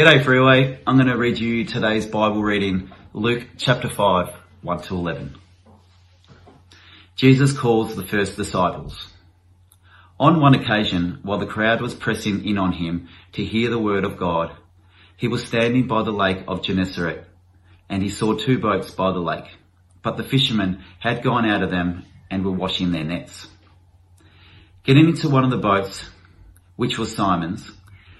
G'day Freeway. I'm going to read you today's Bible reading, Luke chapter 5, 1 to 11. Jesus calls the first disciples. On one occasion, while the crowd was pressing in on him to hear the word of God, he was standing by the lake of Gennesaret, and he saw two boats by the lake, but the fishermen had gone out of them and were washing their nets. Getting into one of the boats, which was Simon's,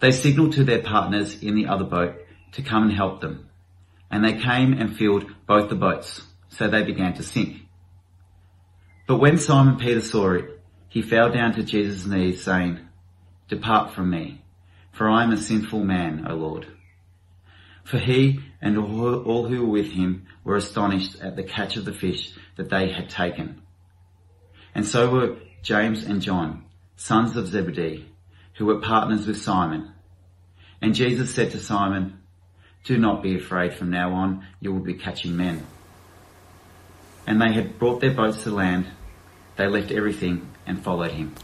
They signaled to their partners in the other boat to come and help them. And they came and filled both the boats, so they began to sink. But when Simon Peter saw it, he fell down to Jesus' knees saying, Depart from me, for I am a sinful man, O Lord. For he and all who were with him were astonished at the catch of the fish that they had taken. And so were James and John, sons of Zebedee, who were partners with Simon. And Jesus said to Simon, Do not be afraid from now on, you will be catching men. And they had brought their boats to land. They left everything and followed him.